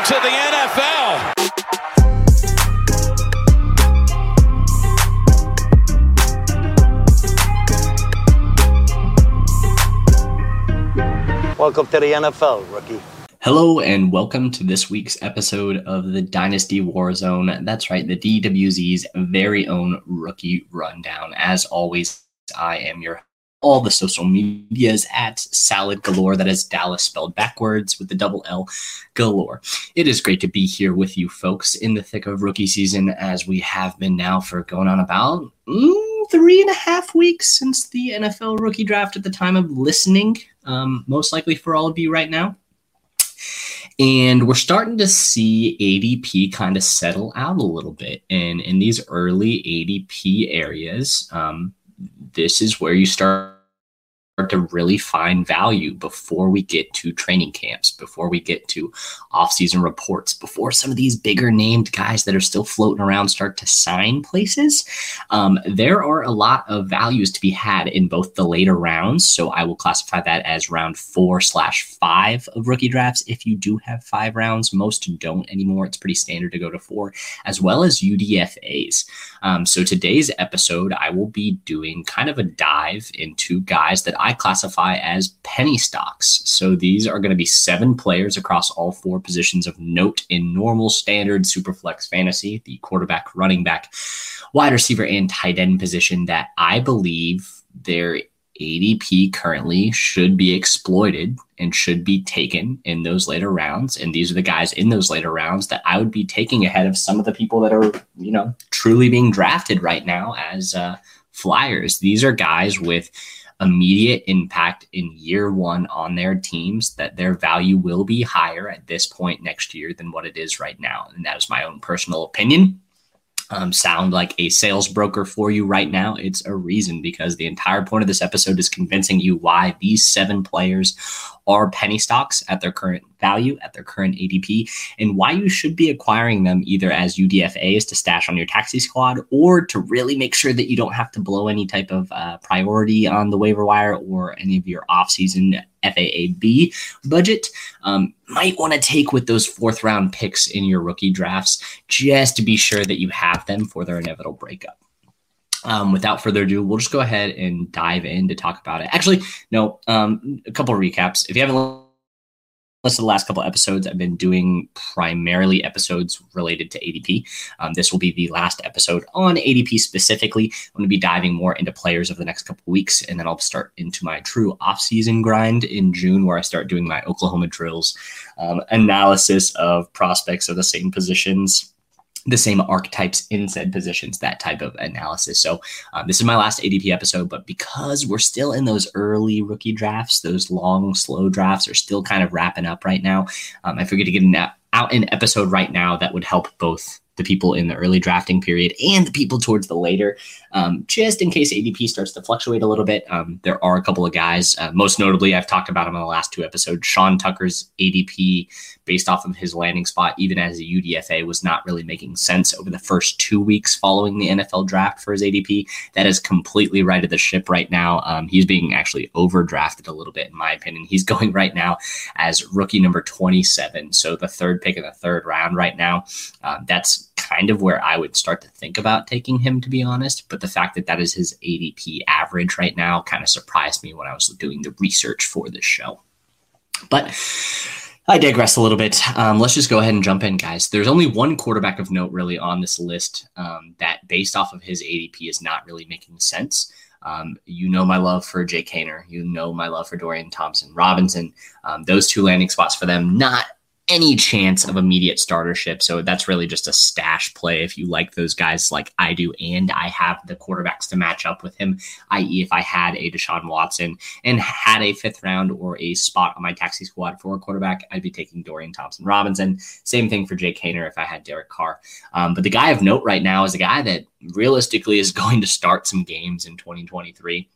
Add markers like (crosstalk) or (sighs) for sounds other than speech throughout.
Welcome to the NFL. Welcome to the NFL, rookie. Hello and welcome to this week's episode of the Dynasty Warzone. That's right, the DWZ's very own rookie rundown. As always, I am your all the social medias at salad galore. That is Dallas spelled backwards with the double L galore. It is great to be here with you folks in the thick of rookie season as we have been now for going on about mm, three and a half weeks since the NFL rookie draft at the time of listening. Um, most likely for all of you right now. And we're starting to see ADP kind of settle out a little bit. And in these early ADP areas, um, this is where you start to really find value before we get to training camps, before we get to off-season reports, before some of these bigger named guys that are still floating around start to sign places. Um, there are a lot of values to be had in both the later rounds. So I will classify that as round four slash five of rookie drafts. If you do have five rounds, most don't anymore. It's pretty standard to go to four, as well as UDFAs. Um, so today's episode, I will be doing kind of a dive into guys that I classify as penny stocks. So these are going to be seven players across all four positions of note in normal, standard, superflex fantasy, the quarterback, running back, wide receiver, and tight end position that I believe their ADP currently should be exploited and should be taken in those later rounds. And these are the guys in those later rounds that I would be taking ahead of some of the people that are, you know, truly being drafted right now as uh, flyers. These are guys with immediate impact in year one on their teams, that their value will be higher at this point next year than what it is right now. And that is my own personal opinion. Um, sound like a sales broker for you right now, it's a reason because the entire point of this episode is convincing you why these seven players are penny stocks at their current value at their current ADP and why you should be acquiring them either as UDFAs to stash on your taxi squad or to really make sure that you don't have to blow any type of uh, priority on the waiver wire or any of your offseason FAAB budget. Um, might want to take with those fourth round picks in your rookie drafts just to be sure that you have them for their inevitable breakup. Um, without further ado, we'll just go ahead and dive in to talk about it. Actually, no, um, a couple of recaps. If you haven't listened to the last couple episodes, I've been doing primarily episodes related to ADP. Um, this will be the last episode on ADP specifically. I'm going to be diving more into players over the next couple weeks, and then I'll start into my true off-season grind in June, where I start doing my Oklahoma drills um, analysis of prospects of the same positions the same archetypes in said positions, that type of analysis. So, um, this is my last ADP episode, but because we're still in those early rookie drafts, those long, slow drafts are still kind of wrapping up right now. Um, I figured to get an, out an episode right now that would help both the people in the early drafting period and the people towards the later, um, just in case ADP starts to fluctuate a little bit. Um, there are a couple of guys, uh, most notably, I've talked about him in the last two episodes. Sean Tucker's ADP, based off of his landing spot, even as a UDFA, was not really making sense over the first two weeks following the NFL draft for his ADP. That is completely right righted the ship right now. Um, he's being actually overdrafted a little bit, in my opinion. He's (laughs) going right now as rookie number 27, so the third pick in the third round right now. Uh, that's kind of where I would start to think about taking him, to be honest. But the fact that that is his ADP average right now kind of surprised me when I was doing the research for this show. But I digress a little bit. Um, let's just go ahead and jump in, guys. There's only one quarterback of note really on this list um, that, based off of his ADP, is not really making sense. Um, you know my love for Jake Haener. You know my love for Dorian Thompson Robinson. Um, those two landing spots for them, not any chance of immediate startership. So that's really just a stash play if you like those guys like I do, and I have the quarterbacks to match up with him. I.e., if I had a Deshaun Watson and had a fifth round or a spot on my taxi squad for a quarterback, I'd be taking Dorian Thompson Robinson. Same thing for Jake Haener if I had Derek Carr. Um, but the guy of note right now is a guy that realistically is (laughs) going to start some games in 2023.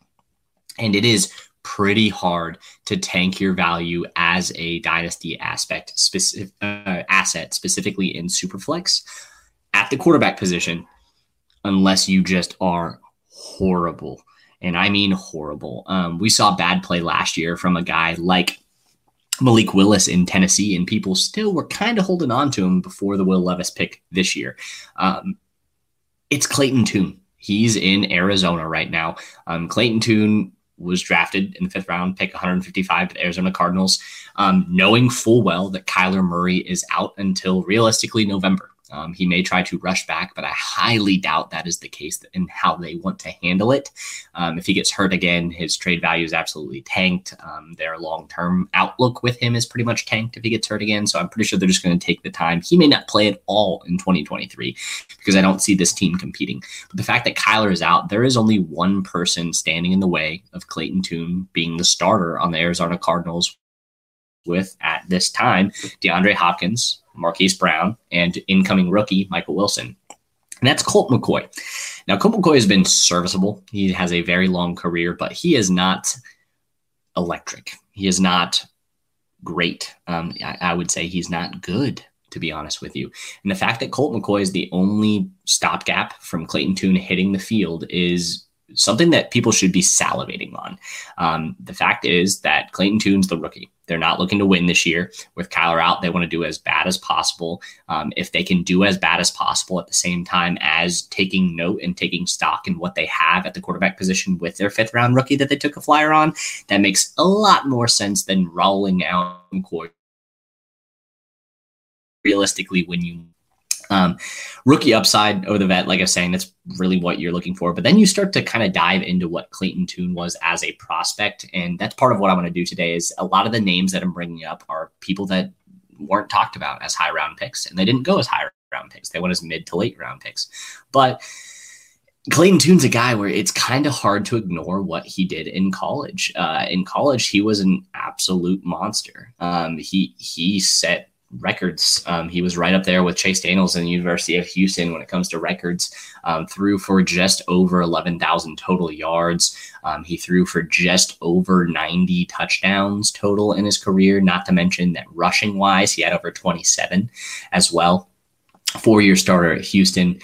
And it is pretty hard to tank your value as a dynasty aspect specific uh, asset specifically in superflex at the quarterback position unless you just are horrible and i mean horrible um, we saw bad play last year from a guy like Malik Willis in Tennessee, and people still were kind of holding on to him before the Will Levis pick this year. Um, it's Clayton Tune. He's in Arizona right now. Um, Clayton Tune was drafted in the fifth round, pick 155 to the Arizona Cardinals, um, knowing full well that Kyler Murray is out until realistically November. Um, he may try to rush back, but I highly doubt that is the case in how they want to handle it. Um, if he gets hurt again, his trade value is absolutely tanked. Um, their long term outlook with him is pretty much tanked if he gets hurt again. So I'm pretty sure they're just going to take the time. He may not play at all in 2023 because I don't see this team competing. But the fact that Kyler is out, there is only one person standing in the way of Clayton Tune being the starter on the Arizona Cardinals with at this time DeAndre Hopkins, Marquise Brown, and incoming rookie Michael Wilson. And that's Colt McCoy. Now, Colt McCoy has been serviceable. He has a very long career, but he is not electric. He is not great. Um, I, I would say he's not good, to be honest with you. And the fact that Colt McCoy is the only stopgap from Clayton Tune hitting the field is something that people should be salivating on. Um, the fact is that Clayton Tune's the rookie. They're not looking to win this year. With Kyler out, they want to do as bad as possible. Um, if they can do as bad as possible at the same time as taking note and taking stock in what they have at the quarterback position with their fifth round rookie that they took a flyer on, that makes a lot more sense than rolling out realistically when you um, rookie upside over the vet, like I was saying, that's really what you're looking for. But then you start to kind of dive into what Clayton Tune was as a prospect, and that's part of what I want to do today. Is a lot of the names that I'm bringing up are people that weren't talked about as high round picks, and they didn't go as high round picks. They went as mid to late round picks, but. Clayton Tune's a guy where it's kind of hard to ignore what he did in college. Uh, in college, he was an absolute monster. Um, he he set records. Um, he was right up there with Chase Daniels in the University of Houston when it comes to records. Um, threw for just over 11,000 total yards. Um, he threw for just over 90 touchdowns total in his career, not to mention that rushing wise, he had over 27 as well. Four year starter at Houston.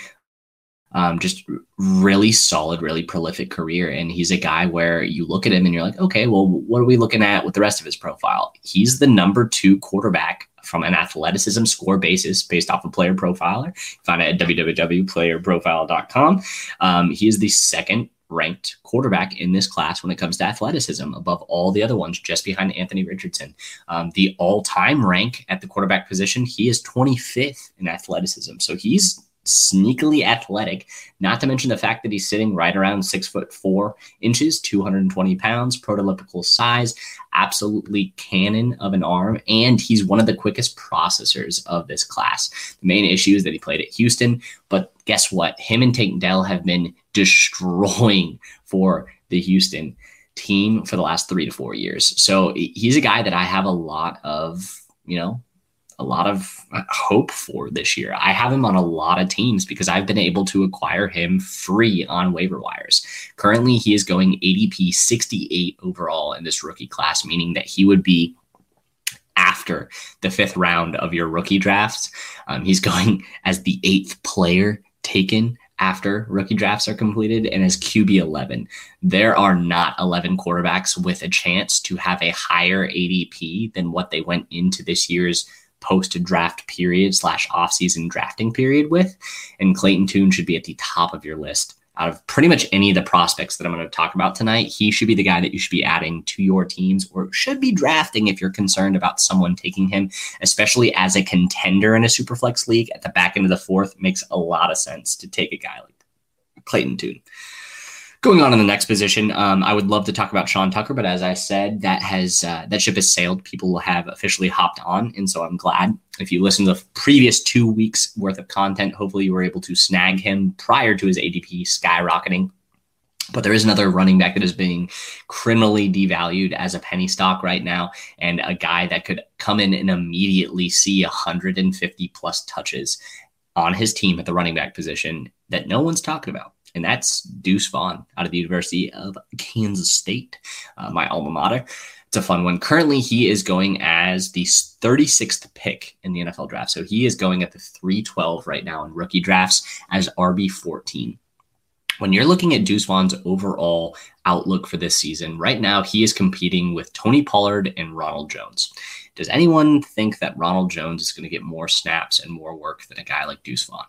Um, just really solid, really prolific career. And he's a guy where you look at him and you're like, okay, well, what are we looking at with the rest of his profile? He's the number two quarterback from an athleticism score basis based off a player profiler. Find it at www.playerprofile.com. Um, he is the second ranked quarterback in this class when it comes to athleticism above all the other ones, just behind Anthony Richardson. Um, the all time rank at the quarterback position, he is 25th in athleticism. So he's sneakily athletic, not to mention the fact that he's sitting right around six foot four inches, 220 pounds, prototypical size, absolutely cannon of an arm, and he's one of the quickest processors of this class. The main issue is that he played at Houston, but guess what? Him and Tank Dell have been (laughs) destroying for the Houston team for the last three to four years. So he's a guy that I have a lot of, you know, a lot of hope for this year. I have him on a lot of teams because I've been able to acquire him free on waiver wires. Currently, he is going ADP 68 overall in this rookie class, meaning that he would be after the fifth round of your rookie drafts. Um, he's (laughs) going as the eighth player taken after rookie drafts are completed and as QB 11. There are not 11 quarterbacks with a chance to have a higher ADP than what they went into this year's post draft period slash offseason drafting period with. And Clayton Tune should be at the top of your list. Out of pretty much any of the prospects that I'm going to talk about tonight, he should be the guy that you should be adding to your teams or should be drafting if you're concerned about someone taking him, especially as a contender in a superflex league at the back end of the fourth. Makes a lot of sense to take a guy like Clayton Tune. Going on in the next position, um, I would love to talk about Sean Tucker, but as I said, that has uh, that ship has sailed. People have officially hopped on, and so I'm glad. If you listen to the previous two weeks worth of content, hopefully you were able to snag him prior to his ADP skyrocketing. But there is another running back that is being criminally devalued as a penny stock right now, and a guy that could come in and immediately see 150 plus touches on his team at the running back position that no one's talking about and that's Deuce Vaughn out of the University of Kansas State, uh, my alma mater. It's a fun one. Currently, he is going as the 36th pick in the NFL draft. So he is going at the 312 right now in rookie drafts as RB14. when you're looking at Deuce Vaughn's overall outlook for this season, right now he is competing with Tony Pollard and Ronald Jones. Does anyone think that Ronald Jones is going to get more snaps and more work than a guy like Deuce Vaughn?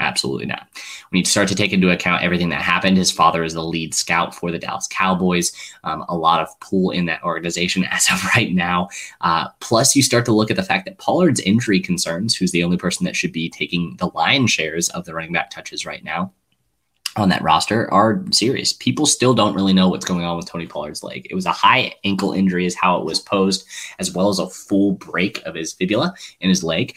Absolutely not. Need to start to take into account everything that happened. His father is the lead scout for the Dallas Cowboys. Um, a lot of pull in that organization (laughs) as of right now. Uh, plus, you start to look at the fact that Pollard's injury concerns, who's the only person that should be taking the lion shares of the running back touches right now, on that roster are serious. People still don't really know what's going on with Tony Pollard's leg. It was a high ankle injury, is how it was posed, as well as a full break of his fibula in his leg.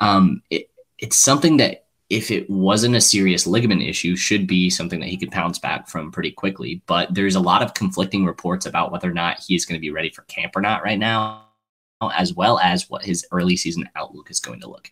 Um, it, it's something that if it wasn't a serious ligament issue, should be something that he could pounce back from pretty quickly. But there's a lot of conflicting reports about whether or not he's going to be ready for camp or not right now as well as what his early season outlook is going to look.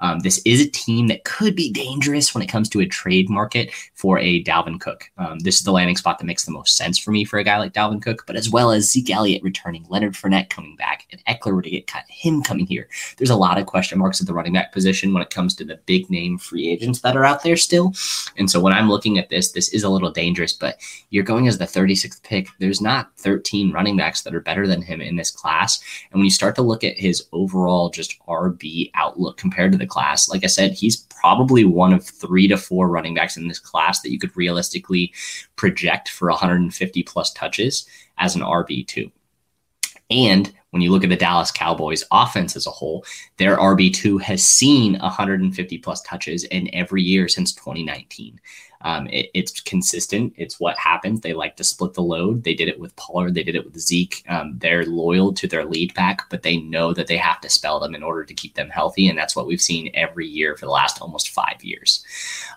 Um, this is a team that could be dangerous when it comes to a trade market for a Dalvin Cook. Um, this is the landing spot that makes the most sense for me for a guy like Dalvin Cook, but as well as Zeke Elliott returning, Leonard Fournette coming back, and Ekeler were to get cut, him coming here. There's a lot of question marks at the running back position when it comes to the big name free agents that are out there still. And so when I'm looking at this, this is a little dangerous, but you're going as the 36th pick. There's not 13 running backs that are better than him in this class. And when you start start to look at his overall just RB outlook compared to the class, like I said, he's probably one of three to four running backs in this class that you could realistically project for 150 plus touches as an RB2. And when you look at the Dallas Cowboys offense as a whole, their RB2 has seen 150 plus touches in every year since 2019. Um, it, it's consistent. It's what happens. They like to split the load. They did it with Pollard. They did it with Zeke. Um, they're loyal to their lead back, but they know that they have to spell them in order to keep them healthy. And that's what we've seen every year for the last almost five years.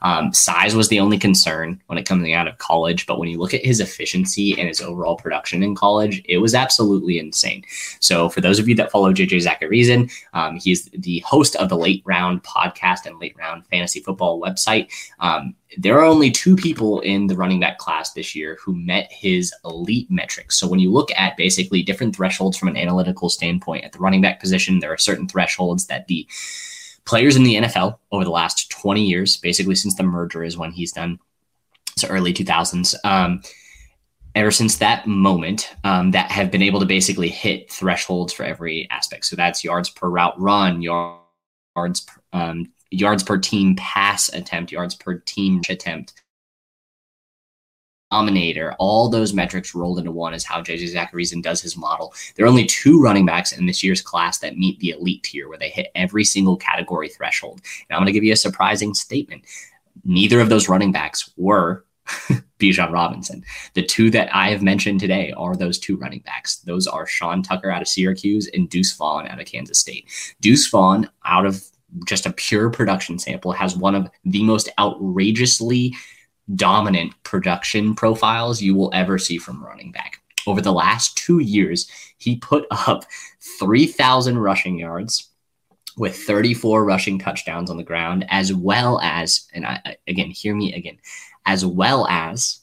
Um, size was the only concern when it comes out of college. But when you look at his efficiency and his overall production in college, it was absolutely insane. So for those of you that follow JJ Zachariason, um, he's the host of the Late Round podcast and Late Round Fantasy Football website. Um, there are only two people in the running back class this year who met his elite metrics. So when you look at basically different thresholds from an analytical standpoint at the running back position, there are certain thresholds that the players in the NFL over the last 20 years, basically since the merger is when he's done, so early 2000s, um, ever since that moment, um, that have been able to basically hit thresholds for every aspect. So that's yards per route run, yards per, um, yards per team pass attempt, yards per team attempt, dominator, all those metrics rolled into one is how JJ Zachariason does his model. There are only two running backs in this year's class that meet the elite tier where they hit every single category threshold. And I'm going to give you a surprising statement. Neither of those running backs were (laughs) Bijan Robinson. The two that I have mentioned today are those two running backs. Those are Sean Tucker out of Syracuse and Deuce Vaughn out of Kansas State. Deuce Vaughn out of just a pure production sample, has one of the most outrageously dominant production profiles you will ever see from running back. Over the last two years, he put up 3,000 rushing yards with 34 rushing touchdowns on the ground, as well as, and I, again, hear me again, as well as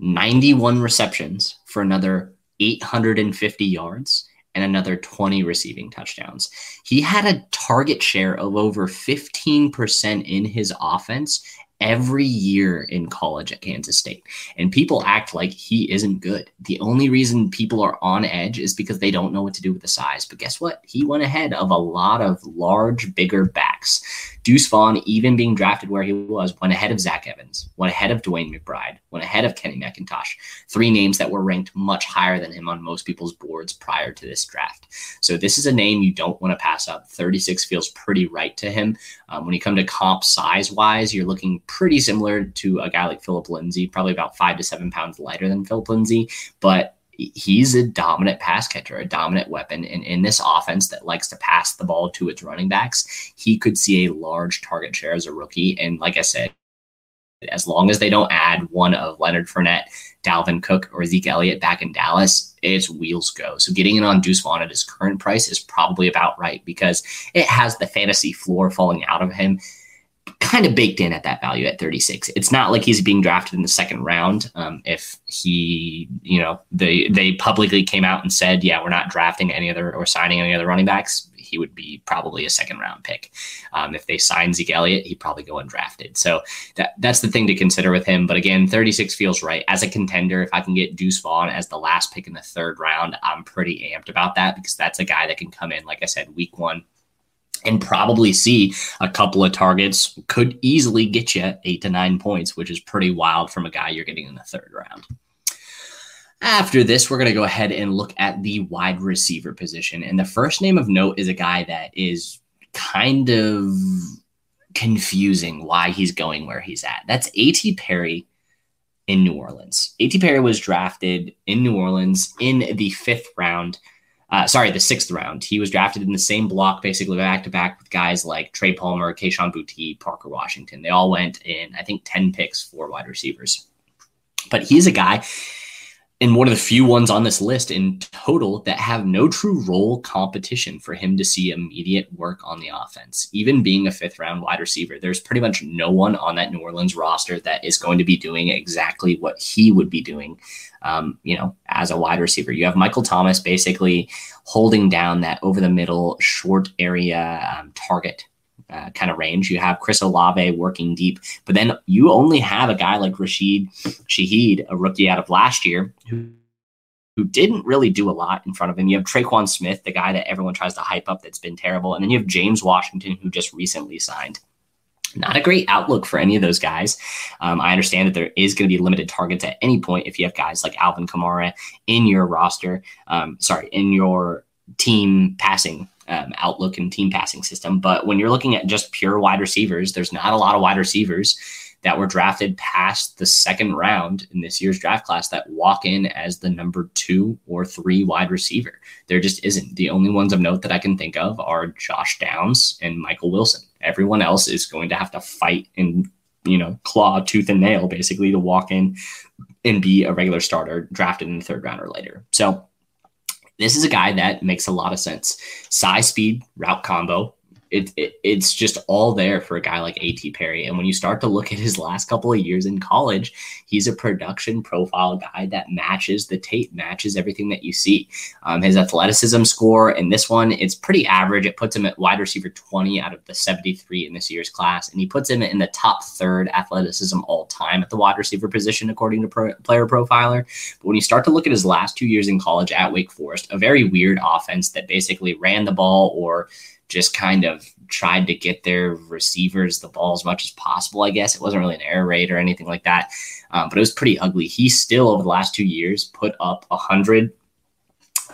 91 receptions for another 850 yards and another 20 receiving touchdowns. He had a target share of over 15% in his offense every year in college at Kansas State. And people act like he isn't good. The only reason people are on edge is because they don't know what to do with the size. But guess what? He went ahead of a lot of large, bigger backs. Deuce Vaughn, even being drafted where he was, went ahead of Zach Evans, went ahead of DeWayne McBride, went ahead of Kenny McIntosh. Three names that were ranked much higher than him on most people's boards prior to this draft. So this is a name you don't want to pass up. 36 feels pretty right to him. Um, when you come to comp size wise, you're looking pretty similar to a guy like Philip Lindsay, probably about five to seven pounds lighter than Philip Lindsay, but he's a dominant pass catcher, a dominant weapon. And in this offense that likes to pass the ball to its running backs, he could see a large target share as a rookie. And like I said, as long as they don't add one of Leonard Fournette, Dalvin Cook, or Zeke Elliott back in Dallas, its wheels go. So getting in on Deuce Vaughn at his current price is probably about right because it has the fantasy floor falling out of him kind of baked in at that value at 36. It's not like he's being drafted in the second round. Um, if he, you know, they they publicly came out and said, yeah, we're not drafting any other or signing any other running backs, he would be probably a second round pick. Um, if they sign Zeke Elliott, he'd probably go undrafted. So that that's the thing to consider with him. But again, 36 feels right as a contender. If I can get Deuce Vaughn as the last pick in the third round, I'm pretty amped about that because that's a guy that can come in, like I said, week one and probably see a couple of targets could easily get you eight to nine points, which is pretty wild from a guy you're getting in the third round. After this, we're going to go ahead and look at the wide receiver position. And the first name of note is a guy that is kind of confusing why he's going where he's at. That's A.T. Perry in New Orleans. A.T. Perry was drafted in New Orleans in the fifth round uh, sorry, the sixth round. He was drafted in the same block, basically back to back with guys like Trey Palmer, Kayshon Boutte, Parker Washington. They all went in, I think, 10 picks for wide receivers. But he's a guy and one of the few ones on this list in total that have no true role competition for him to see immediate work on the offense. Even being a fifth round wide receiver, there's pretty much no one on that New Orleans roster that is going to be doing exactly what he would be doing, um, you know, as a wide receiver. You have Michael Thomas basically holding down that over the middle short area um, target uh, kind of range. You have Chris Olave working deep, but then you only have a guy like Rashid Shaheed, a rookie out of last year, who who didn't really do a lot in front of him. You have Tre'Quan Smith, the guy that everyone tries to hype up that's been terrible, and then you have James Washington, who just recently signed. Not a great outlook for any of those guys. Um, I understand that there is going to be limited targets at any point if you have guys like Alvin Kamara in your roster. Um, sorry, in your team passing um, outlook and team passing system. But when you're looking at just pure wide receivers, there's not a lot of wide receivers that were drafted past the second round in this year's draft class that walk in as the number two or three wide receiver. There just isn't. The only ones of note that I can think of are Josh Downs and Michael Wilson. Everyone else is going to have to fight and, you know, claw tooth and nail basically to walk in and be a regular starter drafted in the third round or later. So this is a guy that makes a lot of sense. Size, speed, route combo, it, it, it's just all there for a guy like A.T. Perry. And when you start to look at his last couple of years in college, he's a production profile guy that matches the tape, matches everything that you see. Um, his athleticism score in this one, it's pretty average. It puts him at wide receiver 20 out of the 73 in this year's class. And he puts him in the top third athleticism all time at the wide receiver position, according to pro, Player Profiler. But when you start to look at his last two years in college at Wake Forest, a very weird offense that basically ran the ball or just kind of tried to get their receivers the ball as much as possible. I guess it wasn't really an air raid or anything like that, um, but it was pretty ugly. He still over the last two years put up a hundred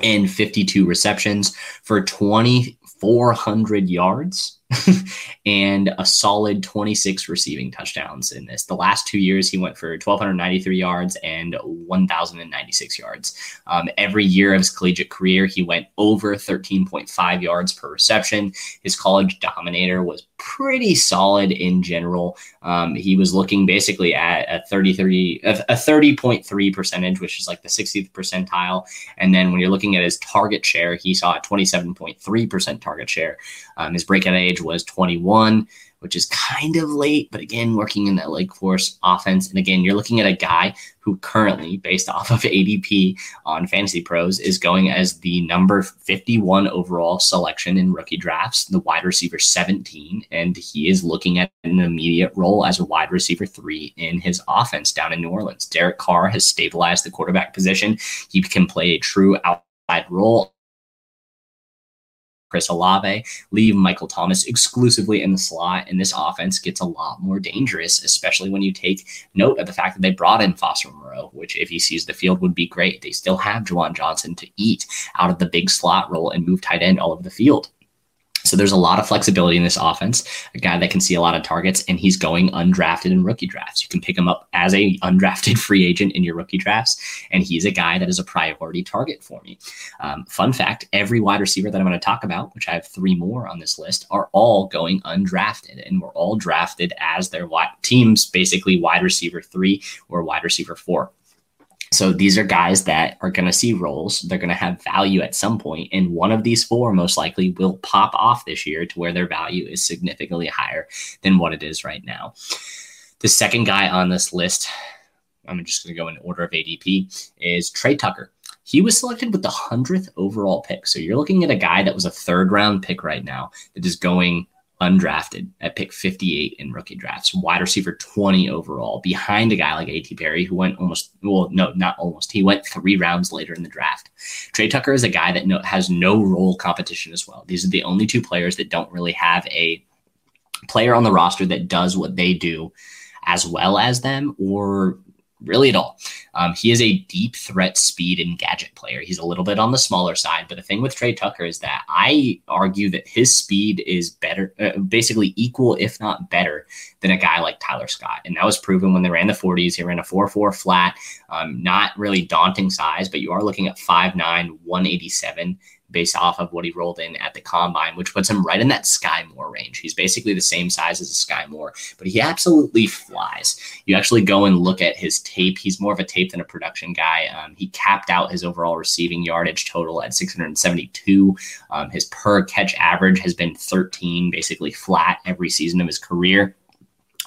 and fifty-two receptions for twenty-four hundred yards (laughs) and a solid 26 receiving touchdowns in this. The last two years, he went for 1,293 yards and 1,096 yards. Um, every year of his collegiate career, he went over 13.5 yards per reception. His college dominator was pretty solid in general. Um, he was looking basically at a 30 30 a 30.3 percentage, which is like the 60th percentile. And then when you're looking at his target share, he saw a 27.3 percent target share. Um, his breakout age was 21 which is kind of late, but again, working in that Wake Forest offense. And again, you're looking at a guy who currently, based off of ADP on Fantasy Pros, is going as the number 51 overall selection in rookie drafts, the wide receiver 17. And he is looking at an immediate role as a wide receiver three in his offense down in New Orleans. Derek Carr has stabilized the quarterback position. He can play a true outside role Chris Olave, leave Michael Thomas exclusively in the slot, and this offense gets a lot more dangerous, especially when you take note of the fact that they brought in Foster Moreau, which if he sees the field would be great. They still have Juwan Johnson to eat out of the big slot role and move tight end all over the field. So there's a lot of flexibility in this offense. A guy that can see a lot of targets, and he's going undrafted in rookie drafts. You can pick him up as a undrafted (laughs) free agent in your rookie drafts, and he's a guy that is a priority target for me. Um, fun fact: every wide receiver that I'm going to talk about, which I have three more on this list, are all going undrafted, and we're all drafted as their teams, basically wide receiver three or wide receiver four. So these are guys that are going to see roles. They're going to have value at some point, and one of these four most likely will pop off this year to where their value is significantly higher than what it is right now. The second guy on this list, I'm just going to go in order of ADP, is Tre Tucker. He was selected with the 100th overall pick. So you're looking at a guy that was a third round pick right now that is going undrafted at pick 58 in rookie drafts, wide receiver 20 overall, behind a guy like A.T. Perry, who went almost, well, no, not almost. He went three rounds later in the draft. Tre Tucker is a guy that no, has no role competition as well. These are the only two players that don't really have a player on the roster that does what they do as well as them or really at all. Um, he is a deep threat speed and gadget player. He's a little bit on the smaller side, but the thing with Tre Tucker is that I argue that his speed is better, uh, basically equal, if not better, than a guy like Tyler Scott. And that was proven when they ran the 40s. He ran a 4 4 flat, um, not really daunting size, but you are looking at 5'9, 187 based off of what he rolled in at the combine, which puts him right in that Sky Moore range. He's basically the same size as a Sky Moore, but he absolutely flies. You actually go and look at his tape. He's more of a tape than a production guy. Um, he capped out his overall receiving yardage total at 672. Um, his per catch average has been 13, basically flat every season of his career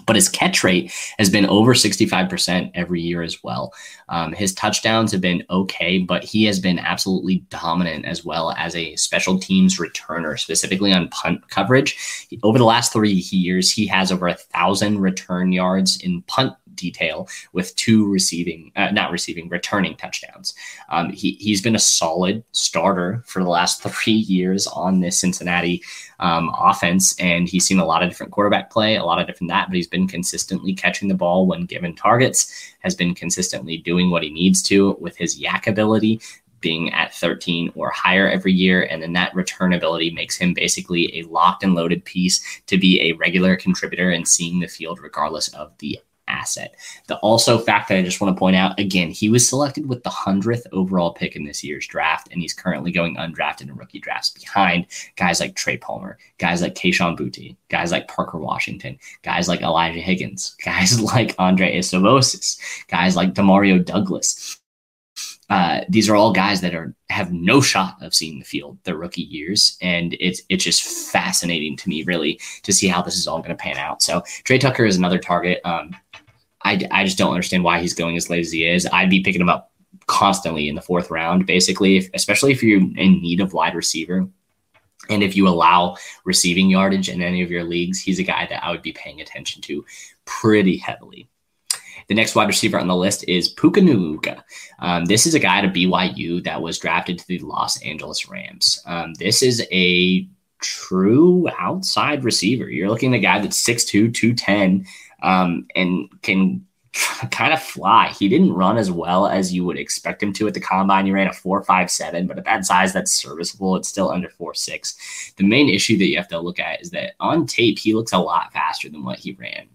but his catch rate has been over 65% every year as well. Um, his touchdowns have been okay, but he has been absolutely dominant as well as a special teams returner, specifically on punt coverage. Over the last three years, he has over a thousand return yards in punt detail with two receiving, uh, not receiving, returning touchdowns. Um, he, he's been a solid starter for the last (laughs) three years on this Cincinnati um, offense, and he's seen a lot of different quarterback play, a lot of different that, but he's been consistently catching the ball when given targets, has been consistently doing what he needs to with his yak ability being at 13 or higher every year. And then that return ability makes him basically a locked and loaded piece to be a regular contributor and seeing the field regardless of the asset. The also fact that I just want to point out again, he was selected with the 100th overall pick in this year's draft, and he's currently going undrafted in rookie drafts behind guys like Trey Palmer, guys like Kayshon Boutte, guys like Parker Washington, guys like Elijah Higgins, (laughs) guys like Andre Istovosis, guys like Demario Douglas. Uh, these are all guys that are have no shot of seeing the field their rookie years, and it's it's just fascinating to me, really, to see how this is all going to pan out. So Tre Tucker is another target. Um, I, I just don't understand why he's going as late as he is. I'd be picking him up constantly in the fourth round, basically, if, especially if you're in need of wide receiver. And if you allow receiving yardage in any of your leagues, he's a guy that I would be paying attention to pretty heavily. The next wide receiver on the list is Puka Nacua. Um, this is a guy to BYU that was drafted to the Los Angeles Rams. Um, this is a true outside receiver. You're looking at a guy that's 6'2, 210, um, and can (laughs) kind of fly. He didn't run as well as you would expect him to at the combine. He ran a four five seven, but at that size, that's serviceable. It's still under four six. The main issue that you have to look at is that on tape, he looks a lot faster than what he ran.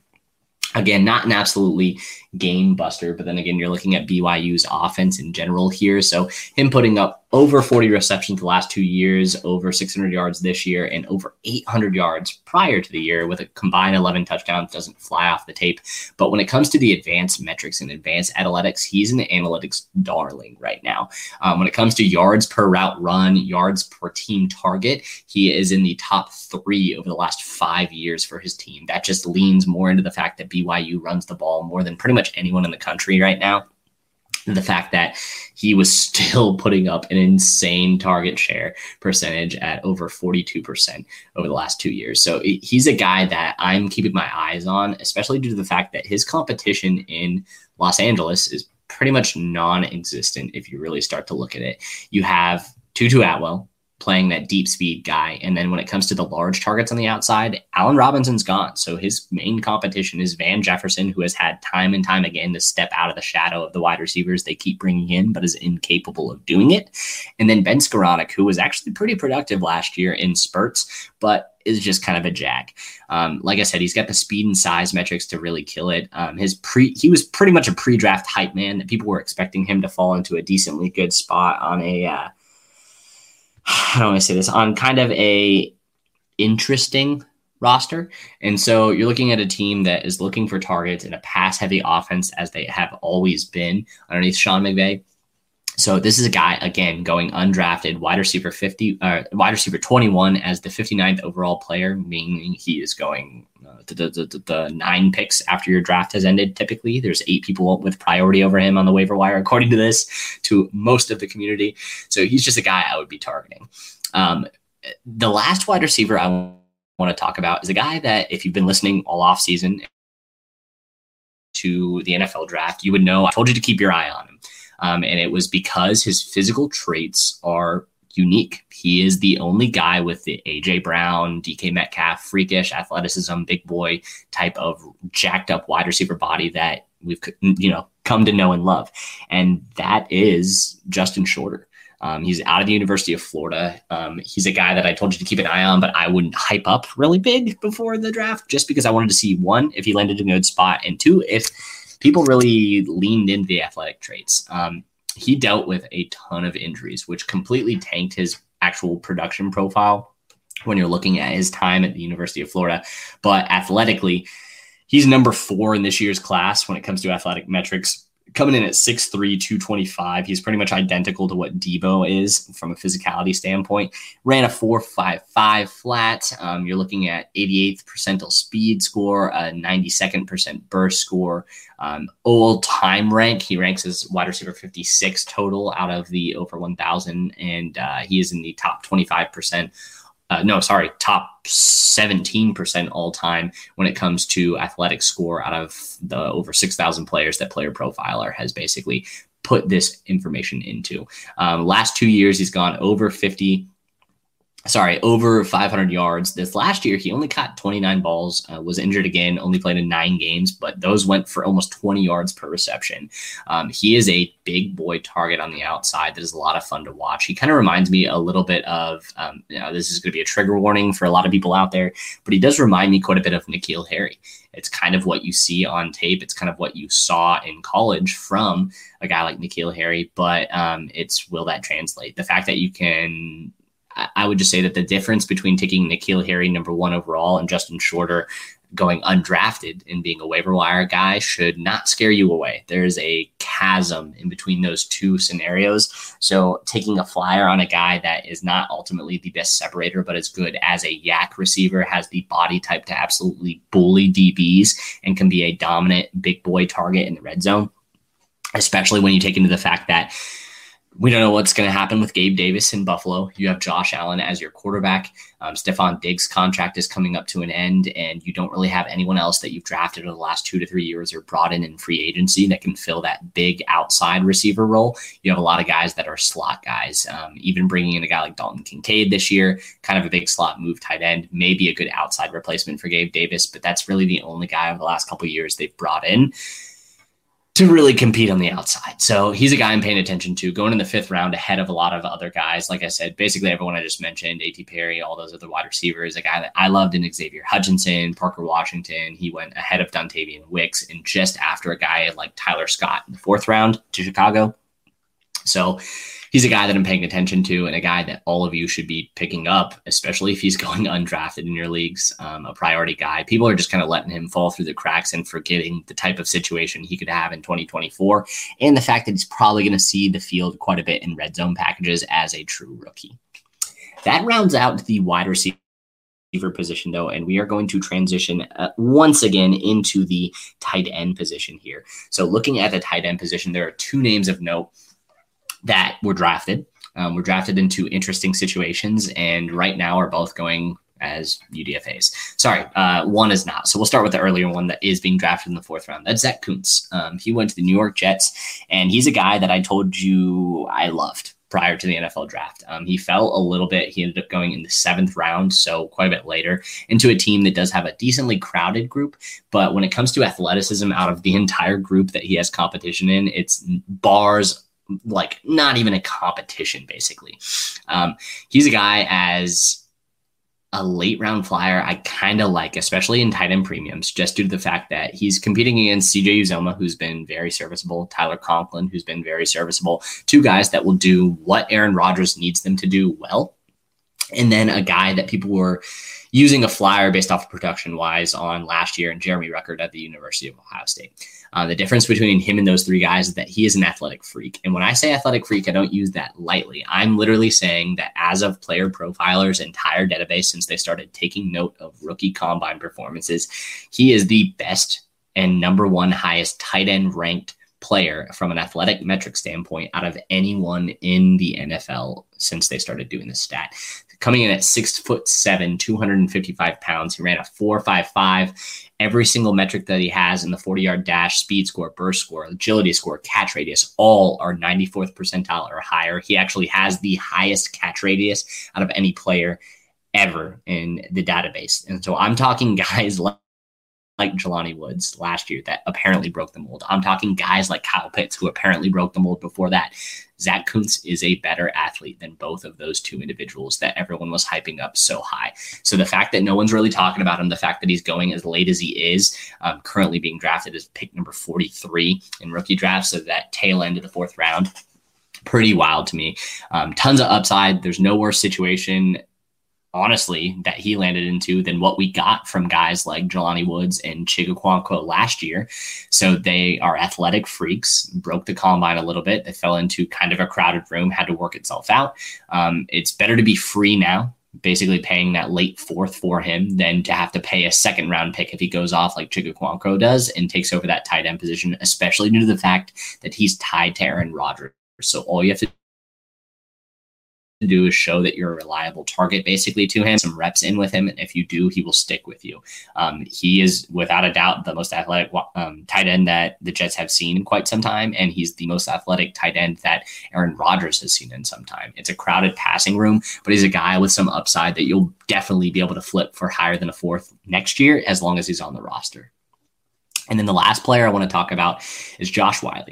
Again, not an absolutely game buster, but then again, you're looking at BYU's offense in general here. So him putting up over 40 receptions the last two years, over 600 yards this year, and over 800 yards prior to the year with a combined 11 touchdowns doesn't fly off the tape. But when it comes to the advanced metrics and advanced analytics, he's an analytics darling right now. Um, when it comes to yards per route run, yards per team target, he is in the top three over the last five years for his team. That just leans more into the fact that BYU runs the ball more than pretty much anyone in the country right now (laughs) the fact that he was still (laughs) putting up an insane target share percentage at over 42% over the last two years. So he's a guy that I'm keeping my eyes on, especially due to the fact that his competition in Los Angeles is pretty much non existent if you really start to look at it. You have Tutu Atwell, playing that deep speed guy. And then when it comes to the large targets on the outside, Allen Robinson's gone. So his main competition is Van Jefferson, who has had time and time again to step out of the shadow of the wide receivers they keep bringing in, but is incapable of doing it. And then Ben Skowronek, who was actually pretty productive last year in spurts, but is just kind of a jack. Um, like I said, he's got the speed and size metrics to really kill it. Um, his pre, he was pretty much a pre-draft hype man that people were expecting him to fall into a decently good spot on a uh, (sighs) how do I say this on kind of a interesting roster. And so you're looking at a team that is looking for targets in a pass heavy offense as they have always been underneath Sean McVay. So this is a guy again going undrafted, wide receiver 50, uh, wide receiver 21 as the 59th overall player, meaning he is going uh, the, the, the, the, nine picks after your draft has ended. Typically, there's eight people with priority over him on the waiver wire, according to this, to most of the community. So he's just a guy I would be targeting. Um, the last wide receiver I want to talk about is a guy that if you've been listening all off season to the NFL draft, you would know I told you to keep your eye on him. Um, and it was because his physical traits are unique. He is the only guy with the AJ Brown, DK Metcalf, freakish athleticism, big boy type of jacked up wide receiver body that we've you know come to know and love, and that is Justin Shorter. Um, he's out of the University of Florida. Um, he's a guy that I told you to keep an eye on, but I wouldn't hype up really big before the draft just because I wanted to see one, if he landed in a good spot, and two, if people really leaned into the athletic traits. Um, he dealt with a ton of injuries, which completely tanked his actual production profile when you're looking at his time at the University of Florida. But athletically, he's number four in this year's class when it comes to athletic metrics coming in at 6'3, 225. He's pretty much identical to what Deebo is from a physicality standpoint. Ran a 4.55 flat. Um, you're looking at 88th percentile speed score, a 92nd percent burst score. Um, all time rank, he ranks as wide receiver 56 total out of the over 1,000, and uh, he is in the top 25% uh, no, sorry, top 17% all time when it comes to athletic score out of the over 6,000 players that Player Profiler has basically put this information into. Um, last two years, he's gone over 50 sorry, over 500 yards. This last year, he only caught 29 balls, uh, was injured again, only played in nine games, but those went for almost 20 yards per reception. Um, he is a big boy target on the outside that is a lot of fun to watch. He kind of reminds me a little bit of, um, you know, this is going to be a trigger warning for a lot of people out there, but he does remind me quite a bit of N'Keal Harry. It's kind of what you see on tape. It's kind of what you saw in college from a guy like N'Keal Harry, but um, it's will that translate? The fact that you can I would just say that the difference between taking N'Keal Harry number one overall and Justin Shorter going undrafted and being a waiver wire guy should not scare you away. There's a chasm in between those two scenarios. So taking a flyer on a guy that is not ultimately the best separator, but is good as a yak receiver, has the body type to absolutely bully DBs and can be a dominant big boy target in the red zone. Especially when you take into the fact that we don't know what's going to happen with Gabe Davis in Buffalo. You have Josh Allen as your quarterback. Um, Stefon Diggs' contract is coming up to an end, and you don't really have anyone else that you've drafted over the last two to three years or brought in in free agency that can fill that big outside receiver role. You have a lot of guys that are slot guys. Um, even bringing in a guy like Dalton Kincaid this year, kind of a big slot move tight end, maybe a good outside replacement for Gabe Davis, but that's really the only guy over the last couple years they've brought in to really compete on the outside. So he's a guy I'm paying attention to going in the fifth round ahead of a lot of other guys. Like I said, basically everyone I just mentioned, A.T. Perry, all those other wide receivers, a guy that I loved in Xavier Hutchinson, Parker Washington. He went ahead of Dontayvion Wicks and just after a guy like Tyler Scott in the fourth round to Chicago. So he's a guy that I'm paying attention to and a guy that all of you should be picking up, especially if he's (laughs) going undrafted in your leagues, um, a priority guy. People are just kind of letting him fall through the cracks and forgetting the type of situation he could have in 2024 and the fact that he's probably going to see the field quite a bit in red zone packages as a true rookie. That rounds out the wide receiver position though and we are going to transition uh, once again into the tight end position here so looking at the tight end position there are two names of note that were drafted. Um, were drafted into interesting situations, and right now are both going as UDFA's. Sorry, uh, one is not. So we'll start with the earlier one that is being drafted in the fourth round. That's Zach Kuntz. Um, he went to the New York Jets, and he's a guy that I told you I loved prior to the NFL draft. Um, he fell a little bit. He ended up going in the seventh round, so quite a bit later, into a team that does have a decently crowded group. But when it comes to athleticism, out of the (laughs) entire group that he has competition in, it's bars like not even a competition basically. Um, he's a guy as a late round flyer I kind of like, especially in tight end premiums, just due to the fact that he's competing against CJ Uzomah, who's been very serviceable, Tyler Conklin, who's been very serviceable, two guys that will do what Aaron Rodgers needs them to do well And then a guy that people were using a flyer based off of production wise on last year and Jeremy Ruckert at the University of Ohio State. Uh, the difference between him and those three guys is that he is an athletic freak. And when I say athletic freak, I don't use that lightly. I'm literally saying that as of player profiler's entire database, since they started taking note of rookie combine performances, he is the best and number one highest tight end ranked player from an athletic metric standpoint out of anyone in the NFL since they started doing this stat coming in at six foot seven, 255 pounds. He ran a 455. Every single metric that he has in the 40 yard dash, speed score, burst score, agility score, catch radius, all are 94th percentile or higher. He actually has the highest catch radius out of any player ever in the database. And so I'm talking (laughs) guys like like Jelani Woods last year that apparently broke the mold. I'm talking guys like Kyle Pitts who apparently broke the mold before that. Zack Kuntz is a better athlete than both of those two individuals that everyone was hyping up so high. So the fact that no one's really talking about him, the fact that he's going as late as he is, um, currently being drafted as pick number 43 in rookie drafts, so that tail end of the fourth round, pretty wild to me. Um, tons of upside. There's no worse situation honestly, that he landed into than what we got from guys like Jelani Woods and Chig last year. So they are athletic freaks, broke the combine a little bit. They fell into kind of a crowded room, had to work itself out. Um, it's better to be free now. Basically, paying that late fourth for him than to have to pay a second round pick if he goes off like Chig does and takes over that tight end position, especially due to the fact that he's tied to Aaron Rodgers. So all you have to do is show that you're a reliable target basically to him, some reps in with him. And if you do, he will stick with you. Um, he is without a doubt the most athletic um, tight end that the Jets have seen in quite some time. And he's the most athletic tight end that Aaron Rodgers has seen in some time. It's a crowded passing room, but he's a guy with some upside that you'll definitely be able to flip for higher than a fourth next year as long as he's on the roster. And then the last player I want to talk about is Josh Whyle.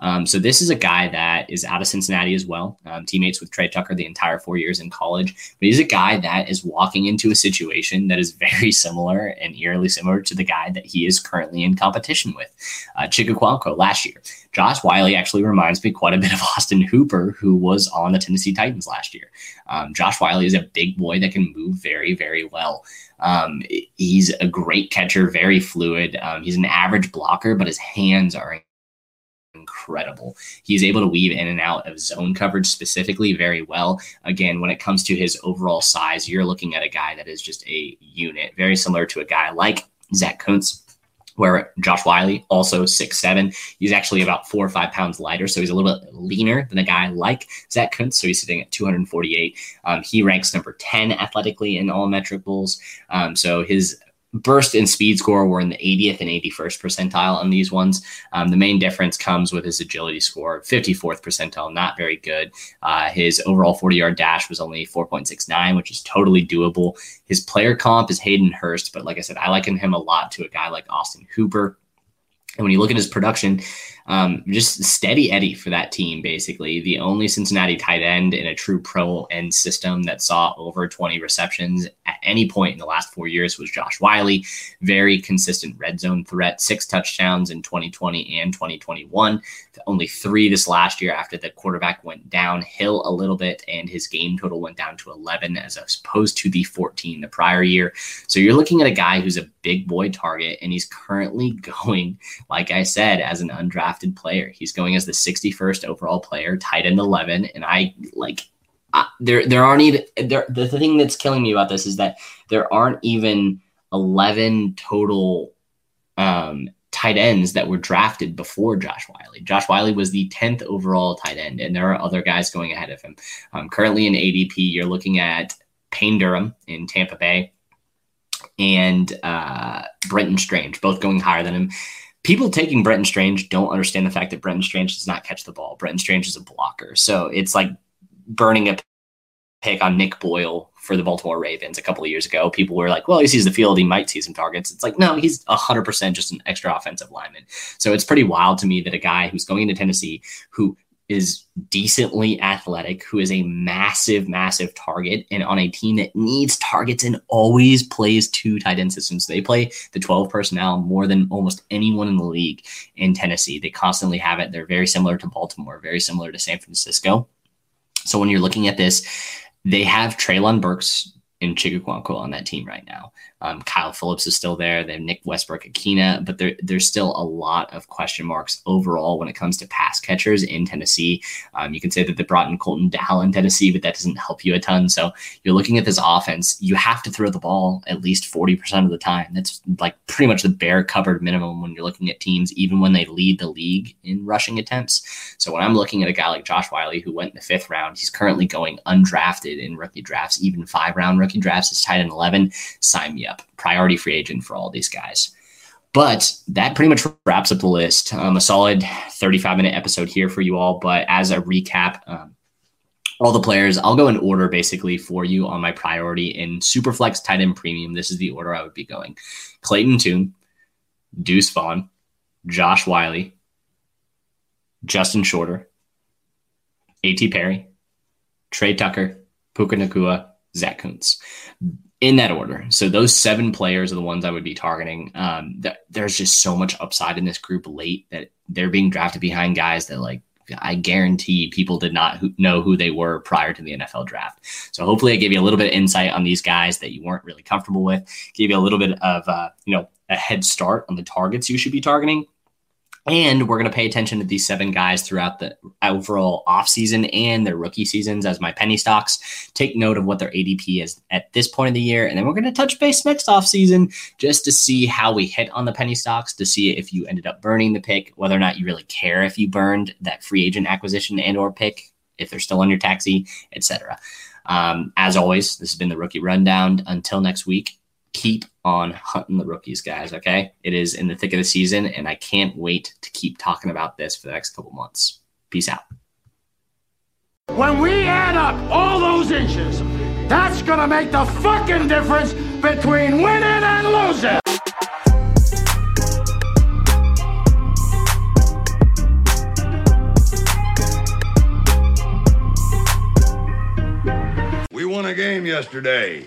Um, so this is a guy that is out of Cincinnati as well, um, teammates with Tre Tucker the entire four years in college. But he's a guy that is walking into a situation that is very (laughs) similar and eerily similar to the guy that he is currently in competition with, uh, Chig last year. Josh Whyle actually reminds me quite a bit of (laughs) Austin Hooper, who was on the Tennessee Titans last year. Um, Josh Whyle is a big boy that can move very, very well. Um, he's a great catcher, very fluid. Um, he's an average blocker, but his hands are incredible. He's able to weave in and out of zone coverage specifically very well. Again, when it comes to his overall size, you're looking at a guy that is just a unit, very similar to a guy like Zack Kuntz, where Josh Whyle, also six seven, he's actually about four or five pounds lighter, so he's a little bit leaner than a guy like Zack Kuntz. So he's sitting at 248. Um, he ranks number 10 athletically in all metricables. Um, so his burst and speed score were in the 80th and 81st percentile on these ones. Um, the main difference comes with his agility score, 54th percentile, not very good. Uh, his overall 40 yard dash was only 4.69, which is totally doable. His player comp is Hayden Hurst, but like I said, I liken him a lot to a guy like Austin Hooper. And when you look at his production, um, just steady Eddie for that team, basically. The only Cincinnati tight end in a true pro end system that saw over 20 receptions at any point in the last four years was Josh Whyle. Very consistent red zone threat, six touchdowns in 2020 and 2021. Only three this last year after the quarterback went downhill a little bit and his game total went down to 11 as opposed to the 14 the prior year. So you're looking at a guy who's a big boy target and he's currently (laughs) going, like I said, as an undrafted drafted player. He's going as the 61st overall player, tight end 11. And I like, there, there aren't even, there, the thing that's killing me about this is that there aren't even 11 total um, tight ends that were drafted before Josh Whyle. Josh Whyle was the 10th overall tight end, and there are other guys going ahead of him. Um, currently in ADP, you're looking at Payne Durham in Tampa Bay and uh, Brenton Strange, both going higher than him people taking Brenton Strange don't understand the fact that Brenton Strange does not catch the ball. Brenton Strange is a blocker. So it's like burning a pick on Nick Boyle for the Baltimore Ravens a couple of years ago. People were like, well, he sees the field, he might see some targets. It's like, no, he's 100% just an extra offensive lineman. So it's pretty wild to me that a guy who's going into Tennessee who is decently athletic, who is a massive, massive target, and on a team that needs targets and always plays two tight end systems. They play the 12 personnel more than almost anyone in the league in Tennessee. They constantly have it. They're very similar to Baltimore, very similar to San Francisco. So when you're looking at this, they have Treylon Burks in Chig Okonkwo on that team right now. Um, Kyle Phillips is still there. They have Nick Westbrook-Ikhine, but there, there's still a lot of question marks overall when it comes to pass catchers in Tennessee. Um, you can say that they brought in Colton Dowell in Tennessee, but that doesn't help you a ton. So you're looking at this offense, you have to throw the ball at least 40% of the time. That's like pretty much the bare covered minimum when you're looking at teams, even when they lead the league in rushing attempts. So when I'm looking at a guy like Josh Whyle, who went in the fifth round, he's currently going undrafted in rookie drafts, even five round rookie drafts is tied in 11. Sign up. Priority free agent for all these guys. But that pretty much wraps up the list. Um, a solid 35 minute episode here for you all. But as a recap, um, all the players, I'll go in order basically for you on my priority in Superflex tight end premium. This is the order I would be going Clayton Tune, Deuce Vaughn, Josh Whyle, Justin Shorter, A.T. Perry, Tre Tucker, Puka Nacua, Zack Kuntz in that order. So those seven players are the ones I would be targeting. Um, th- there's just so much upside in this group late that they're being drafted behind guys that like I guarantee people did not know who they were prior to the NFL draft. So hopefully, I gave you a little bit of insight on these guys that you weren't really comfortable with. Gave you a little bit of uh, you know a head start on the targets you should be targeting. And we're going to pay attention to these seven guys throughout the overall offseason and their rookie seasons as my penny stocks. Take note of what their ADP is at this point of the year. And then we're going to touch base next offseason just to see how we hit on the penny stocks, to see if you ended up burning the pick, whether or not you really care if you burned that free agent acquisition and or pick, if they're still on your taxi, etc. Um, as always, this has been the rookie rundown. Until next week, keep on hunting the rookies, guys. Okay. It is in the thick of the season, and I can't wait to keep talking about this for the next couple months. Peace out. When we add up all those inches, that's going to make the fucking difference between winning and losing. We won a game yesterday.